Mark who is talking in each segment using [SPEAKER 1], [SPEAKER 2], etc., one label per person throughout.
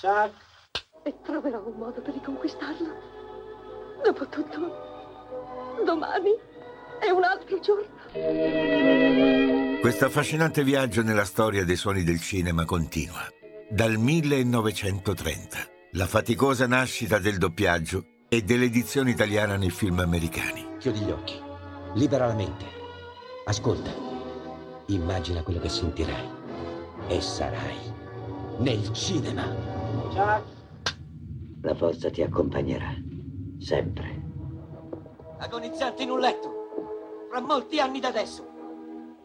[SPEAKER 1] Chuck.
[SPEAKER 2] E troverò un modo per riconquistarla. Dopotutto, domani è un altro giorno.
[SPEAKER 3] Questo affascinante viaggio nella storia dei suoni del cinema continua. Dal 1930, la faticosa nascita del doppiaggio e dell'edizione italiana nei film americani.
[SPEAKER 4] Chiudi gli occhi, libera la mente. Ascolta, immagina quello che sentirai e sarai nel cinema.
[SPEAKER 1] Chuck.
[SPEAKER 4] La forza ti accompagnerà, sempre.
[SPEAKER 5] agonizzanti in un letto, fra molti anni da adesso.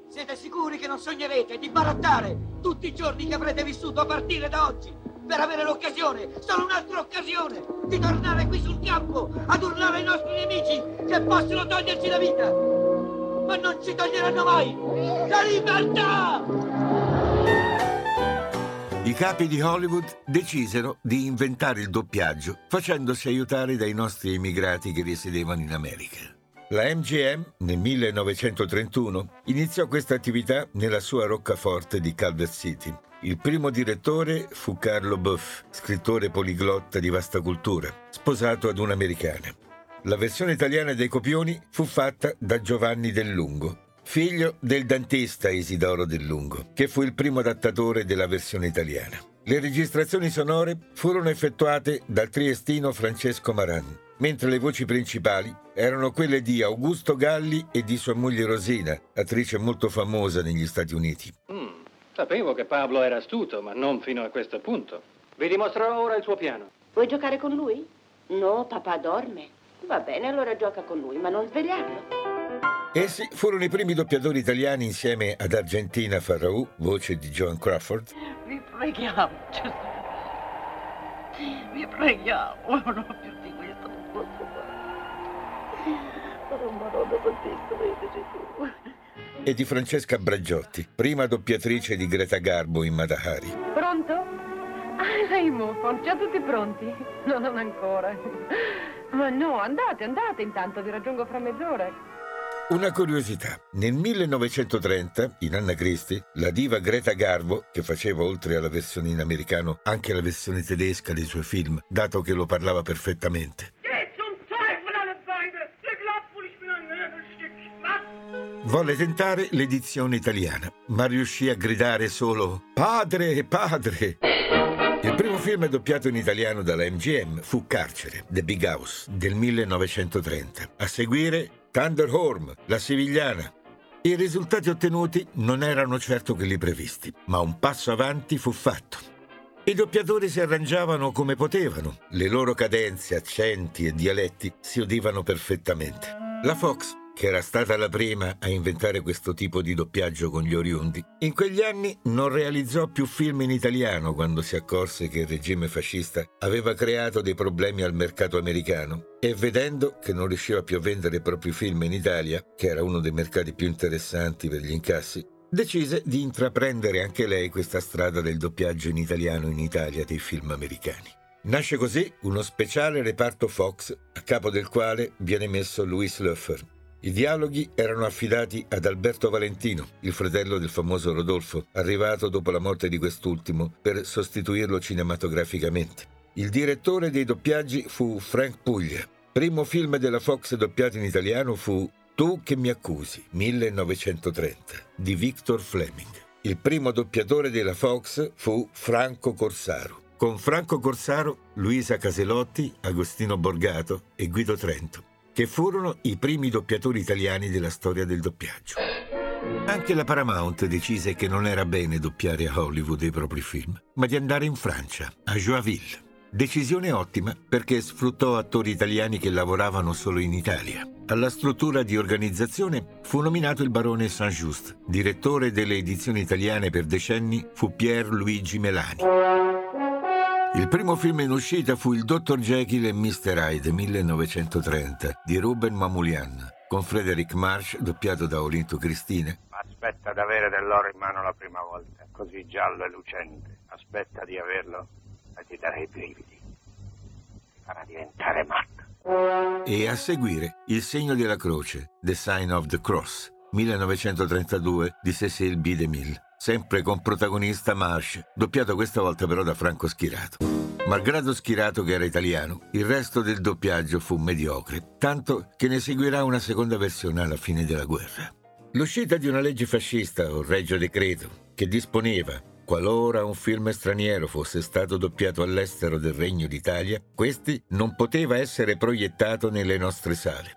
[SPEAKER 5] Siete sicuri che non sognerete di barattare tutti i giorni che avrete vissuto a partire da oggi per avere l'occasione, solo un'altra occasione, di tornare qui sul campo ad urlare ai nostri nemici che possono toglierci la vita, ma non ci toglieranno mai la libertà!
[SPEAKER 3] I capi di Hollywood decisero di inventare il doppiaggio facendosi aiutare dai nostri immigrati che risiedevano in America. La MGM nel 1931 iniziò questa attività nella sua roccaforte di Calvert City. Il primo direttore fu Carlo Buff, scrittore poliglotta di vasta cultura, sposato ad un'americana. La versione italiana dei copioni fu fatta da Giovanni Del Lungo, figlio del dantista Isidoro Del Lungo, che fu il primo adattatore della versione italiana. Le registrazioni sonore furono effettuate dal triestino Francesco Maran, mentre le voci principali erano quelle di Augusto Galli e di sua moglie Rosina, attrice molto famosa negli Stati Uniti.
[SPEAKER 6] Mm, sapevo che Pablo era astuto, ma non fino a questo punto. Vi dimostrerò ora il suo piano.
[SPEAKER 7] Vuoi giocare con lui? No, papà dorme. Va bene, allora gioca con lui, ma non svegliarlo.
[SPEAKER 3] Essi furono i primi doppiatori italiani insieme ad Argentina Farraù, voce di Joan Crawford,
[SPEAKER 8] Vi preghiamo, Gesù. Vi preghiamo, non più di questo non posso fare. Oh, Madonna Santissima, vedi Gesù.
[SPEAKER 3] e di Francesca Bragiotti, prima doppiatrice di Greta Garbo in Matahari.
[SPEAKER 9] Pronto? Ah, lei Mufon, già tutti pronti? No, non ancora. Ma no, andate, andate intanto, vi raggiungo fra mezz'ora.
[SPEAKER 3] Una curiosità, nel 1930, in Anna Christie, la diva Greta Garbo, che faceva oltre alla versione in americano anche la versione tedesca dei suoi film, dato che lo parlava perfettamente,
[SPEAKER 8] was?
[SPEAKER 3] volle tentare l'edizione italiana, ma riuscì a gridare solo Padre, padre! Il primo film doppiato in italiano dalla MGM fu Carcere, The Big House, del 1930. A seguire Thunderhorn, La Sivigliana. I risultati ottenuti non erano certo quelli previsti, ma un passo avanti fu fatto. I doppiatori si arrangiavano come potevano, le loro cadenze, accenti e dialetti si udivano perfettamente. La Fox, che era stata la prima a inventare questo tipo di doppiaggio con gli oriundi, in quegli anni non realizzò più film in italiano quando si accorse che il regime fascista aveva creato dei problemi al mercato americano e vedendo che non riusciva più a vendere i propri film in Italia, che era uno dei mercati più interessanti per gli incassi, decise di intraprendere anche lei questa strada del doppiaggio in italiano in Italia dei film americani. Nasce così uno speciale reparto Fox, a capo del quale viene messo Louis Luffer. I dialoghi erano affidati ad Alberto Valentino, il fratello del famoso Rodolfo, arrivato dopo la morte di quest'ultimo per sostituirlo cinematograficamente. Il direttore dei doppiaggi fu Frank Puglia. Primo film della Fox doppiato in italiano fu Tu che mi accusi, 1930, di Victor Fleming. Il primo doppiatore della Fox fu Franco Corsaro. Con Franco Corsaro, Luisa Caselotti, Agostino Borgato e Guido Trento, che furono i primi doppiatori italiani della storia del doppiaggio. Anche la Paramount decise che non era bene doppiare a Hollywood i propri film, ma di andare in Francia, a Joinville. Decisione ottima perché sfruttò attori italiani che lavoravano solo in Italia. Alla struttura di organizzazione fu nominato il barone Saint-Just. Direttore delle edizioni italiane per decenni fu Pier Luigi Melani. Il primo film in uscita fu Il Dottor Jekyll e Mr. Hyde 1930 di Ruben Mamoulian con Frederick Marsh doppiato da Olinto Cristine
[SPEAKER 10] Aspetta ad avere dell'oro in mano la prima volta, così giallo e lucente. Aspetta di averlo e ti darei i brividi. Ti farà diventare matto.
[SPEAKER 3] e a seguire Il segno della croce The Sign of the Cross 1932 di Cecil B. DeMille sempre con protagonista Marsh doppiato questa volta però da Franco Schirato. Malgrado Schirato che era italiano, il resto del doppiaggio fu mediocre, tanto che ne seguirà una seconda versione alla fine della guerra. L'uscita di una legge fascista o regio decreto che disponeva, qualora un film straniero fosse stato doppiato all'estero del Regno d'Italia, questi non poteva essere proiettato nelle nostre sale.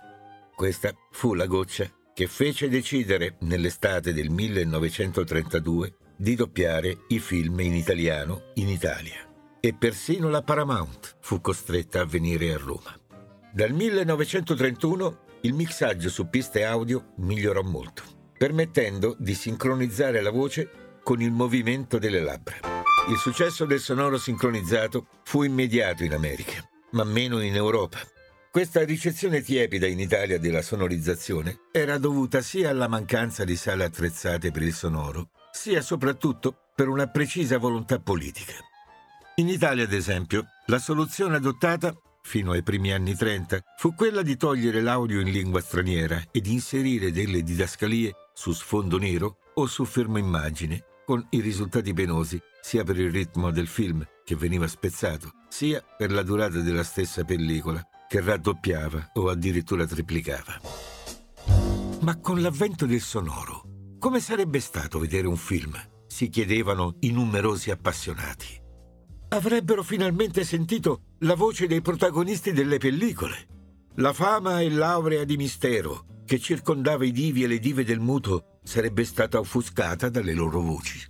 [SPEAKER 3] Questa fu la goccia che fece decidere nell'estate del 1932 di doppiare i film in italiano in Italia e persino la Paramount fu costretta a venire a Roma. Dal 1931 il mixaggio su piste audio migliorò molto, permettendo di sincronizzare la voce con il movimento delle labbra. Il successo del sonoro sincronizzato fu immediato in America, ma meno in Europa. Questa ricezione tiepida in Italia della sonorizzazione era dovuta sia alla mancanza di sale attrezzate per il sonoro, sia soprattutto per una precisa volontà politica. In Italia, ad esempio, la soluzione adottata, fino ai primi anni 30, fu quella di togliere l'audio in lingua straniera ed inserire delle didascalie su sfondo nero o su fermo immagine, con i risultati penosi sia per il ritmo del film, che veniva spezzato, sia per la durata della stessa pellicola, che raddoppiava o addirittura triplicava. Ma con l'avvento del sonoro, come sarebbe stato vedere un film? si chiedevano i numerosi appassionati avrebbero finalmente sentito la voce dei protagonisti delle pellicole. La fama e l'aurea di mistero che circondava i divi e le dive del muto sarebbe stata offuscata dalle loro voci.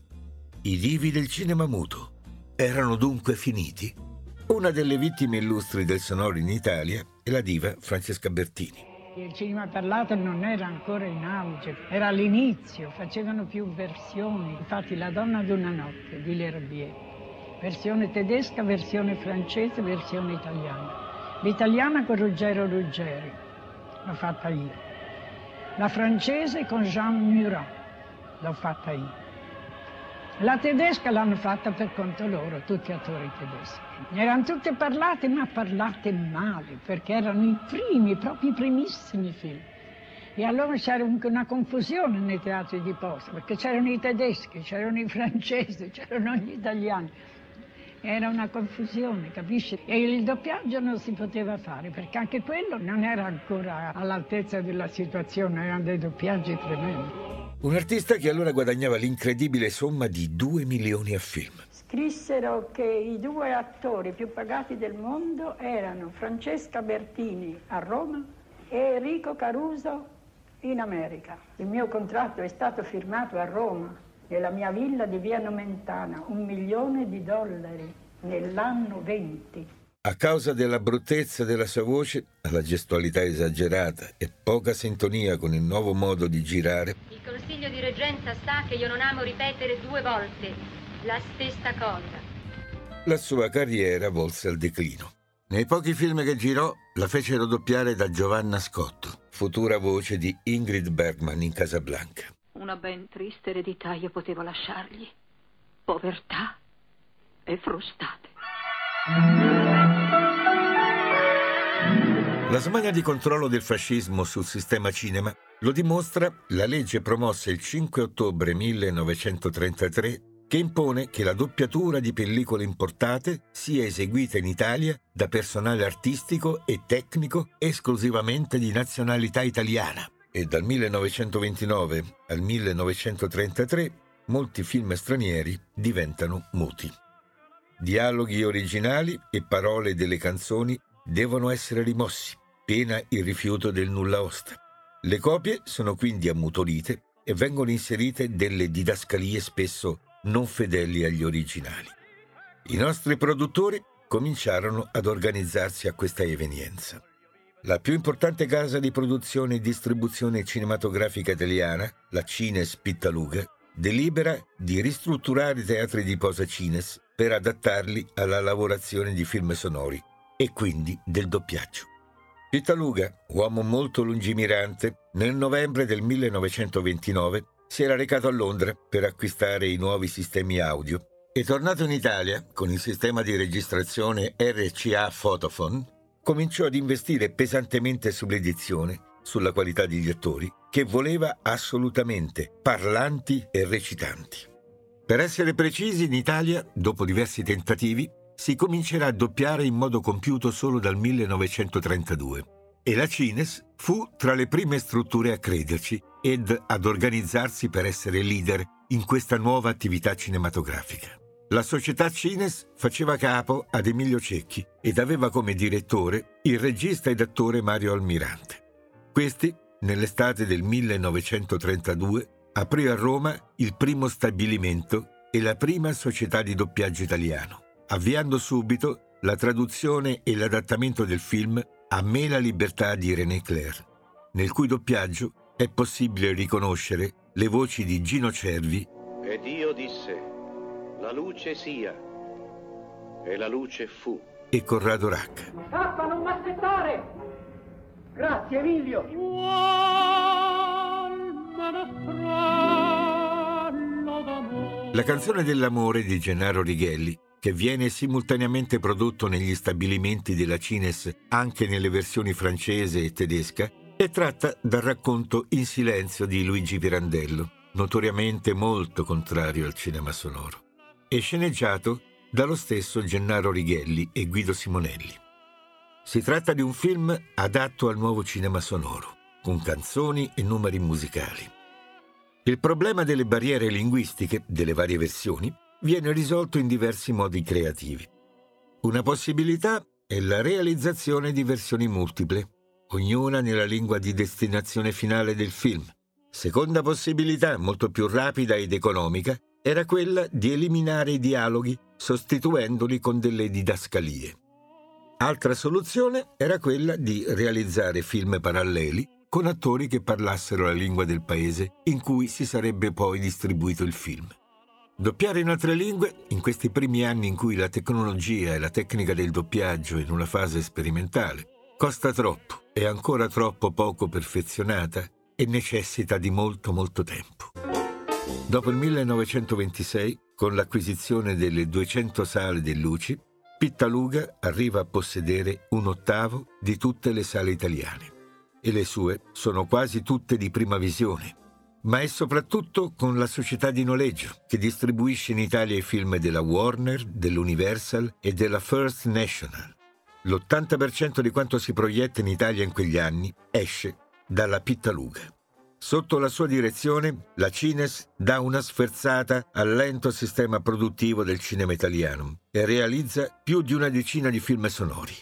[SPEAKER 3] I divi del cinema muto erano dunque finiti? Una delle vittime illustri del sonoro in Italia è la diva Francesca Bertini.
[SPEAKER 1] Il cinema parlato non era ancora in auge, era all'inizio, facevano più versioni. Infatti La donna d'una notte di L'Herbier versione tedesca, versione francese, versione italiana. L'italiana con Ruggero Ruggeri, l'ho fatta io. La francese con Jean Murat, l'ho fatta io. La tedesca l'hanno fatta per conto loro, tutti attori tedeschi. Erano tutte parlate, ma parlate male, perché erano i primi, proprio i primissimi film. E allora c'era una confusione nei teatri di posta, perché c'erano i tedeschi, c'erano i francesi, c'erano gli italiani. Era una confusione, capisci? E il doppiaggio non si poteva fare perché anche quello non era ancora all'altezza della situazione, erano dei doppiaggi tremendi.
[SPEAKER 3] Un artista che allora guadagnava l'incredibile somma di 2 milioni a film.
[SPEAKER 1] Scrissero che i due attori più pagati del mondo erano Francesca Bertini a Roma e Enrico Caruso in America. Il mio contratto è stato firmato a Roma nella mia villa di Via Nomentana un milione di dollari nell'anno 20.
[SPEAKER 3] A causa della bruttezza della sua voce, alla gestualità esagerata e poca sintonia con il nuovo modo di girare,
[SPEAKER 11] il Consiglio di Reggenza sa che io non amo ripetere due volte la stessa cosa.
[SPEAKER 3] La sua carriera volse al declino. Nei pochi film che girò, la fecero doppiare da Giovanna Scotto, futura voce di Ingrid Bergman in Casablanca.
[SPEAKER 12] Una ben triste eredità io potevo lasciargli. Povertà e frustate.
[SPEAKER 3] La smania di controllo del fascismo sul sistema cinema lo dimostra la legge promossa il 5 ottobre 1933 che impone che la doppiatura di pellicole importate sia eseguita in Italia da personale artistico e tecnico esclusivamente di nazionalità italiana e dal 1929 al 1933 molti film stranieri diventano muti. Dialoghi originali e parole delle canzoni devono essere rimossi, pena il rifiuto del nulla osta. Le copie sono quindi ammutolite e vengono inserite delle didascalie spesso non fedeli agli originali. I nostri produttori cominciarono ad organizzarsi a questa evenienza. La più importante casa di produzione e distribuzione cinematografica italiana, la Cines Pittaluga, delibera di ristrutturare i teatri di posa Cines per adattarli alla lavorazione di film sonori e quindi del doppiaggio. Pittaluga, uomo molto lungimirante, nel novembre del 1929 si era recato a Londra per acquistare i nuovi sistemi audio e tornato in Italia con il sistema di registrazione RCA Photophone cominciò ad investire pesantemente sull'edizione, sulla qualità degli attori, che voleva assolutamente parlanti e recitanti. Per essere precisi, in Italia, dopo diversi tentativi, si comincerà a doppiare in modo compiuto solo dal 1932 e la Cines fu tra le prime strutture a crederci ed ad organizzarsi per essere leader in questa nuova attività cinematografica. La società Cines faceva capo ad Emilio Cecchi ed aveva come direttore il regista ed attore Mario Almirante. Questi, nell'estate del 1932, aprì a Roma il primo stabilimento e la prima società di doppiaggio italiano, avviando subito la traduzione e l'adattamento del film A me la libertà di René Clair, nel cui doppiaggio è possibile riconoscere le voci di Gino Cervi
[SPEAKER 13] e Dio disse, la luce sia, e la luce fu.
[SPEAKER 3] E Corrado Racca.
[SPEAKER 5] Scappa, non mi aspettare! Grazie, Emilio!
[SPEAKER 3] La canzone dell'amore di Gennaro Righelli, che viene simultaneamente prodotto negli stabilimenti della Cines anche nelle versioni francese e tedesca, è tratta dal racconto In silenzio di Luigi Pirandello, notoriamente molto contrario al cinema sonoro, e sceneggiato dallo stesso Gennaro Righelli e Guido Simonelli. Si tratta di un film adatto al nuovo cinema sonoro, con canzoni e numeri musicali. Il problema delle barriere linguistiche delle varie versioni viene risolto in diversi modi creativi. Una possibilità è la realizzazione di versioni multiple, ognuna nella lingua di destinazione finale del film. Seconda possibilità, molto più rapida ed economica, era quella di eliminare i dialoghi sostituendoli con delle didascalie. Altra soluzione era quella di realizzare film paralleli con attori che parlassero la lingua del paese in cui si sarebbe poi distribuito il film. Doppiare in altre lingue, in questi primi anni in cui la tecnologia e la tecnica del doppiaggio è in una fase sperimentale, costa troppo, è ancora troppo poco perfezionata e necessita di molto molto tempo. Dopo il 1926, con l'acquisizione delle 200 sale del Luci, Pittaluga arriva a possedere un ottavo di tutte le sale italiane e le sue sono quasi tutte di prima visione, ma è soprattutto con la società di noleggio che distribuisce in Italia i film della Warner, dell'Universal e della First National. L'80% di quanto si proietta in Italia in quegli anni esce dalla Pittaluga. Sotto la sua direzione, la Cines dà una sferzata al lento sistema produttivo del cinema italiano e realizza più di una decina di film sonori.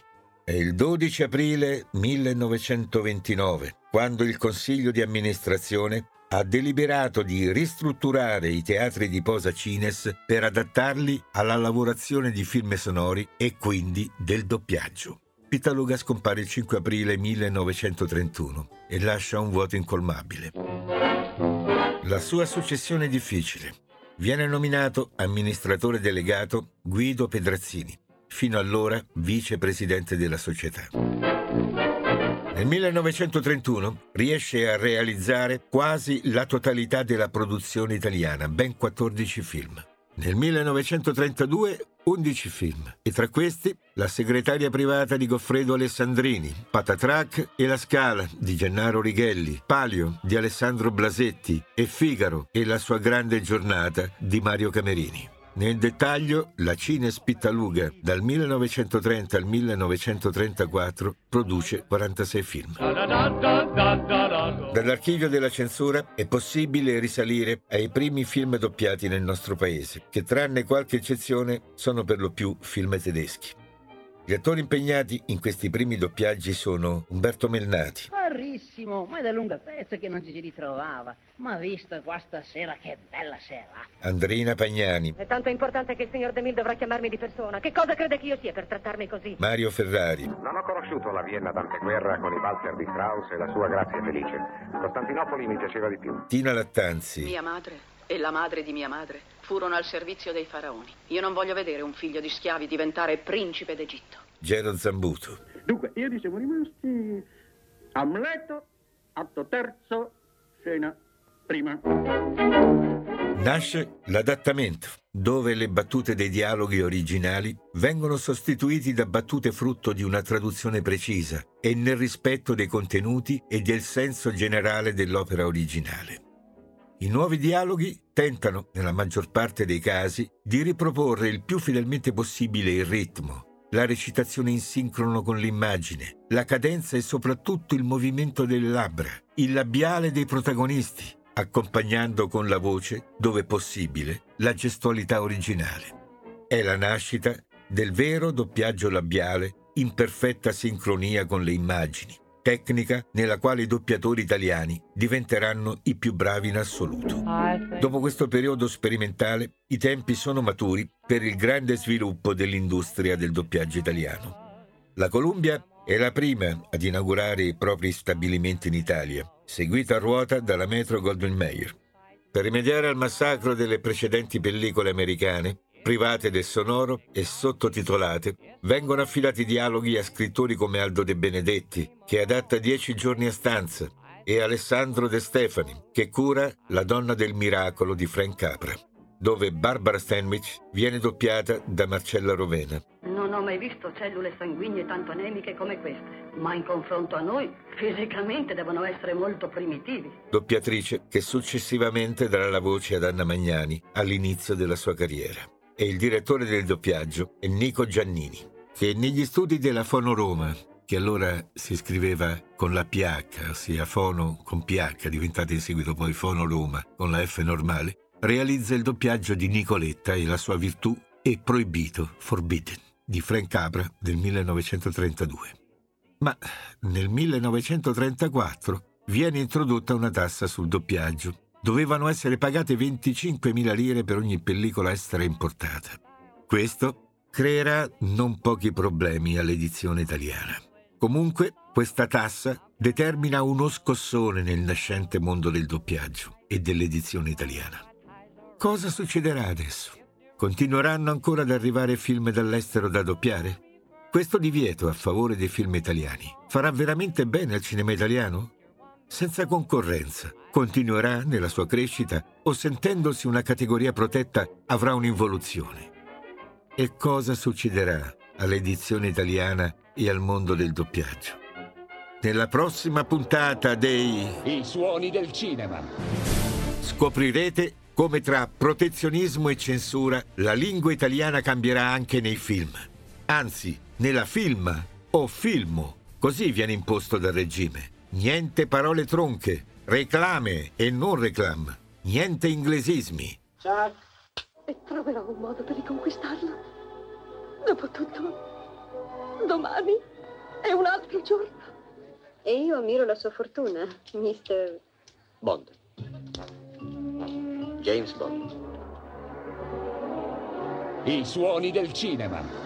[SPEAKER 3] È il 12 aprile 1929, quando il Consiglio di amministrazione ha deliberato di ristrutturare i teatri di posa Cines per adattarli alla lavorazione di film sonori e quindi del doppiaggio. Pitaluga scompare il 5 aprile 1931 e lascia un vuoto incolmabile. La sua successione è difficile. Viene nominato amministratore delegato Guido Pedrazzini, fino allora vicepresidente della società. Nel 1931 riesce a realizzare quasi la totalità della produzione italiana, ben 14 film. Nel 1932 11 film e tra questi La segretaria privata di Goffredo Alessandrini, Patatrac e La Scala di Gennaro Righelli, Palio di Alessandro Blasetti e Figaro e la sua grande giornata di Mario Camerini. Nel dettaglio, la Cines Pittaluga dal 1930 al 1934 produce 46 film. Dall'archivio della censura è possibile risalire ai primi film doppiati nel nostro paese, che tranne qualche eccezione sono per lo più film tedeschi. Gli attori impegnati in questi primi doppiaggi sono Umberto Melnati.
[SPEAKER 14] Carissimo, ma è da lunga pezza che non ci si ritrovava. Ma vista qua stasera, che bella sera.
[SPEAKER 3] Andrina Pagnani.
[SPEAKER 9] È tanto importante che il signor De Mille dovrà chiamarmi di persona. Che cosa crede che io sia per trattarmi così?
[SPEAKER 3] Mario Ferrari.
[SPEAKER 10] Non ho conosciuto la Vienna d'anteguerra con i valzer di Strauss e la sua grazia felice. Costantinopoli mi piaceva di più.
[SPEAKER 3] Tina Lattanzi.
[SPEAKER 12] Mia madre e la madre di mia madre furono al servizio dei faraoni. Io non voglio vedere un figlio di schiavi diventare principe d'Egitto.
[SPEAKER 3] Gero Zambuto.
[SPEAKER 15] Dunque, ieri siamo rimasti Amleto, atto terzo, scena prima.
[SPEAKER 3] Nasce l'adattamento, dove le battute dei dialoghi originali vengono sostituiti da battute frutto di una traduzione precisa e nel rispetto dei contenuti e del senso generale dell'opera originale. I nuovi dialoghi tentano, nella maggior parte dei casi, di riproporre il più fedelmente possibile il ritmo, la recitazione in sincrono con l'immagine, la cadenza e soprattutto il movimento delle labbra, il labiale dei protagonisti, accompagnando con la voce, dove possibile, la gestualità originale. È la nascita del vero doppiaggio labiale in perfetta sincronia con le immagini, tecnica nella quale i doppiatori italiani diventeranno i più bravi in assoluto. Dopo questo periodo sperimentale, i tempi sono maturi per il grande sviluppo dell'industria del doppiaggio italiano. La Columbia è la prima ad inaugurare i propri stabilimenti in Italia, seguita a ruota dalla Metro Goldwyn Mayer. Per rimediare al massacro delle precedenti pellicole americane, private del sonoro e sottotitolate, vengono affidati dialoghi a scrittori come Aldo De Benedetti, che adatta Dieci giorni a stanza, e Alessandro De Stefani, che cura La donna del miracolo di Frank Capra, dove Barbara Stanwich viene doppiata da Marcella Rovena.
[SPEAKER 16] Non ho mai visto cellule sanguigne tanto anemiche come queste, ma in confronto a noi fisicamente devono essere molto primitivi.
[SPEAKER 3] Doppiatrice che successivamente darà la voce ad Anna Magnani all'inizio della sua carriera e il direttore del doppiaggio è Nico Giannini, che negli studi della Fono Roma, che allora si scriveva con la PH, ossia Fono con PH, diventata in seguito poi Fono Roma con la F normale, realizza il doppiaggio di Nicoletta e la sua virtù è Proibito, Forbidden, di Frank Capra del 1932. Ma nel 1934 viene introdotta una tassa sul doppiaggio dovevano essere pagate 25.000 lire per ogni pellicola estera importata. Questo creerà non pochi problemi all'edizione italiana. Comunque, questa tassa determina uno scossone nel nascente mondo del doppiaggio e dell'edizione italiana. Cosa succederà adesso? Continueranno ancora ad arrivare film dall'estero da doppiare? Questo divieto a favore dei film italiani farà veramente bene al cinema italiano? Senza concorrenza, continuerà nella sua crescita o sentendosi una categoria protetta avrà un'involuzione? E cosa succederà all'edizione italiana e al mondo del doppiaggio? Nella prossima puntata dei
[SPEAKER 17] I suoni del cinema
[SPEAKER 3] scoprirete come tra protezionismo e censura la lingua italiana cambierà anche nei film. Anzi, nella film o filmo, così viene imposto dal regime. Niente parole tronche, reclame e non reclam, niente inglesismi.
[SPEAKER 2] Chuck. E troverò un modo per riconquistarlo. Dopotutto, domani è un altro giorno.
[SPEAKER 18] E io ammiro la sua fortuna, mister...
[SPEAKER 4] Bond. James Bond.
[SPEAKER 17] I suoni del cinema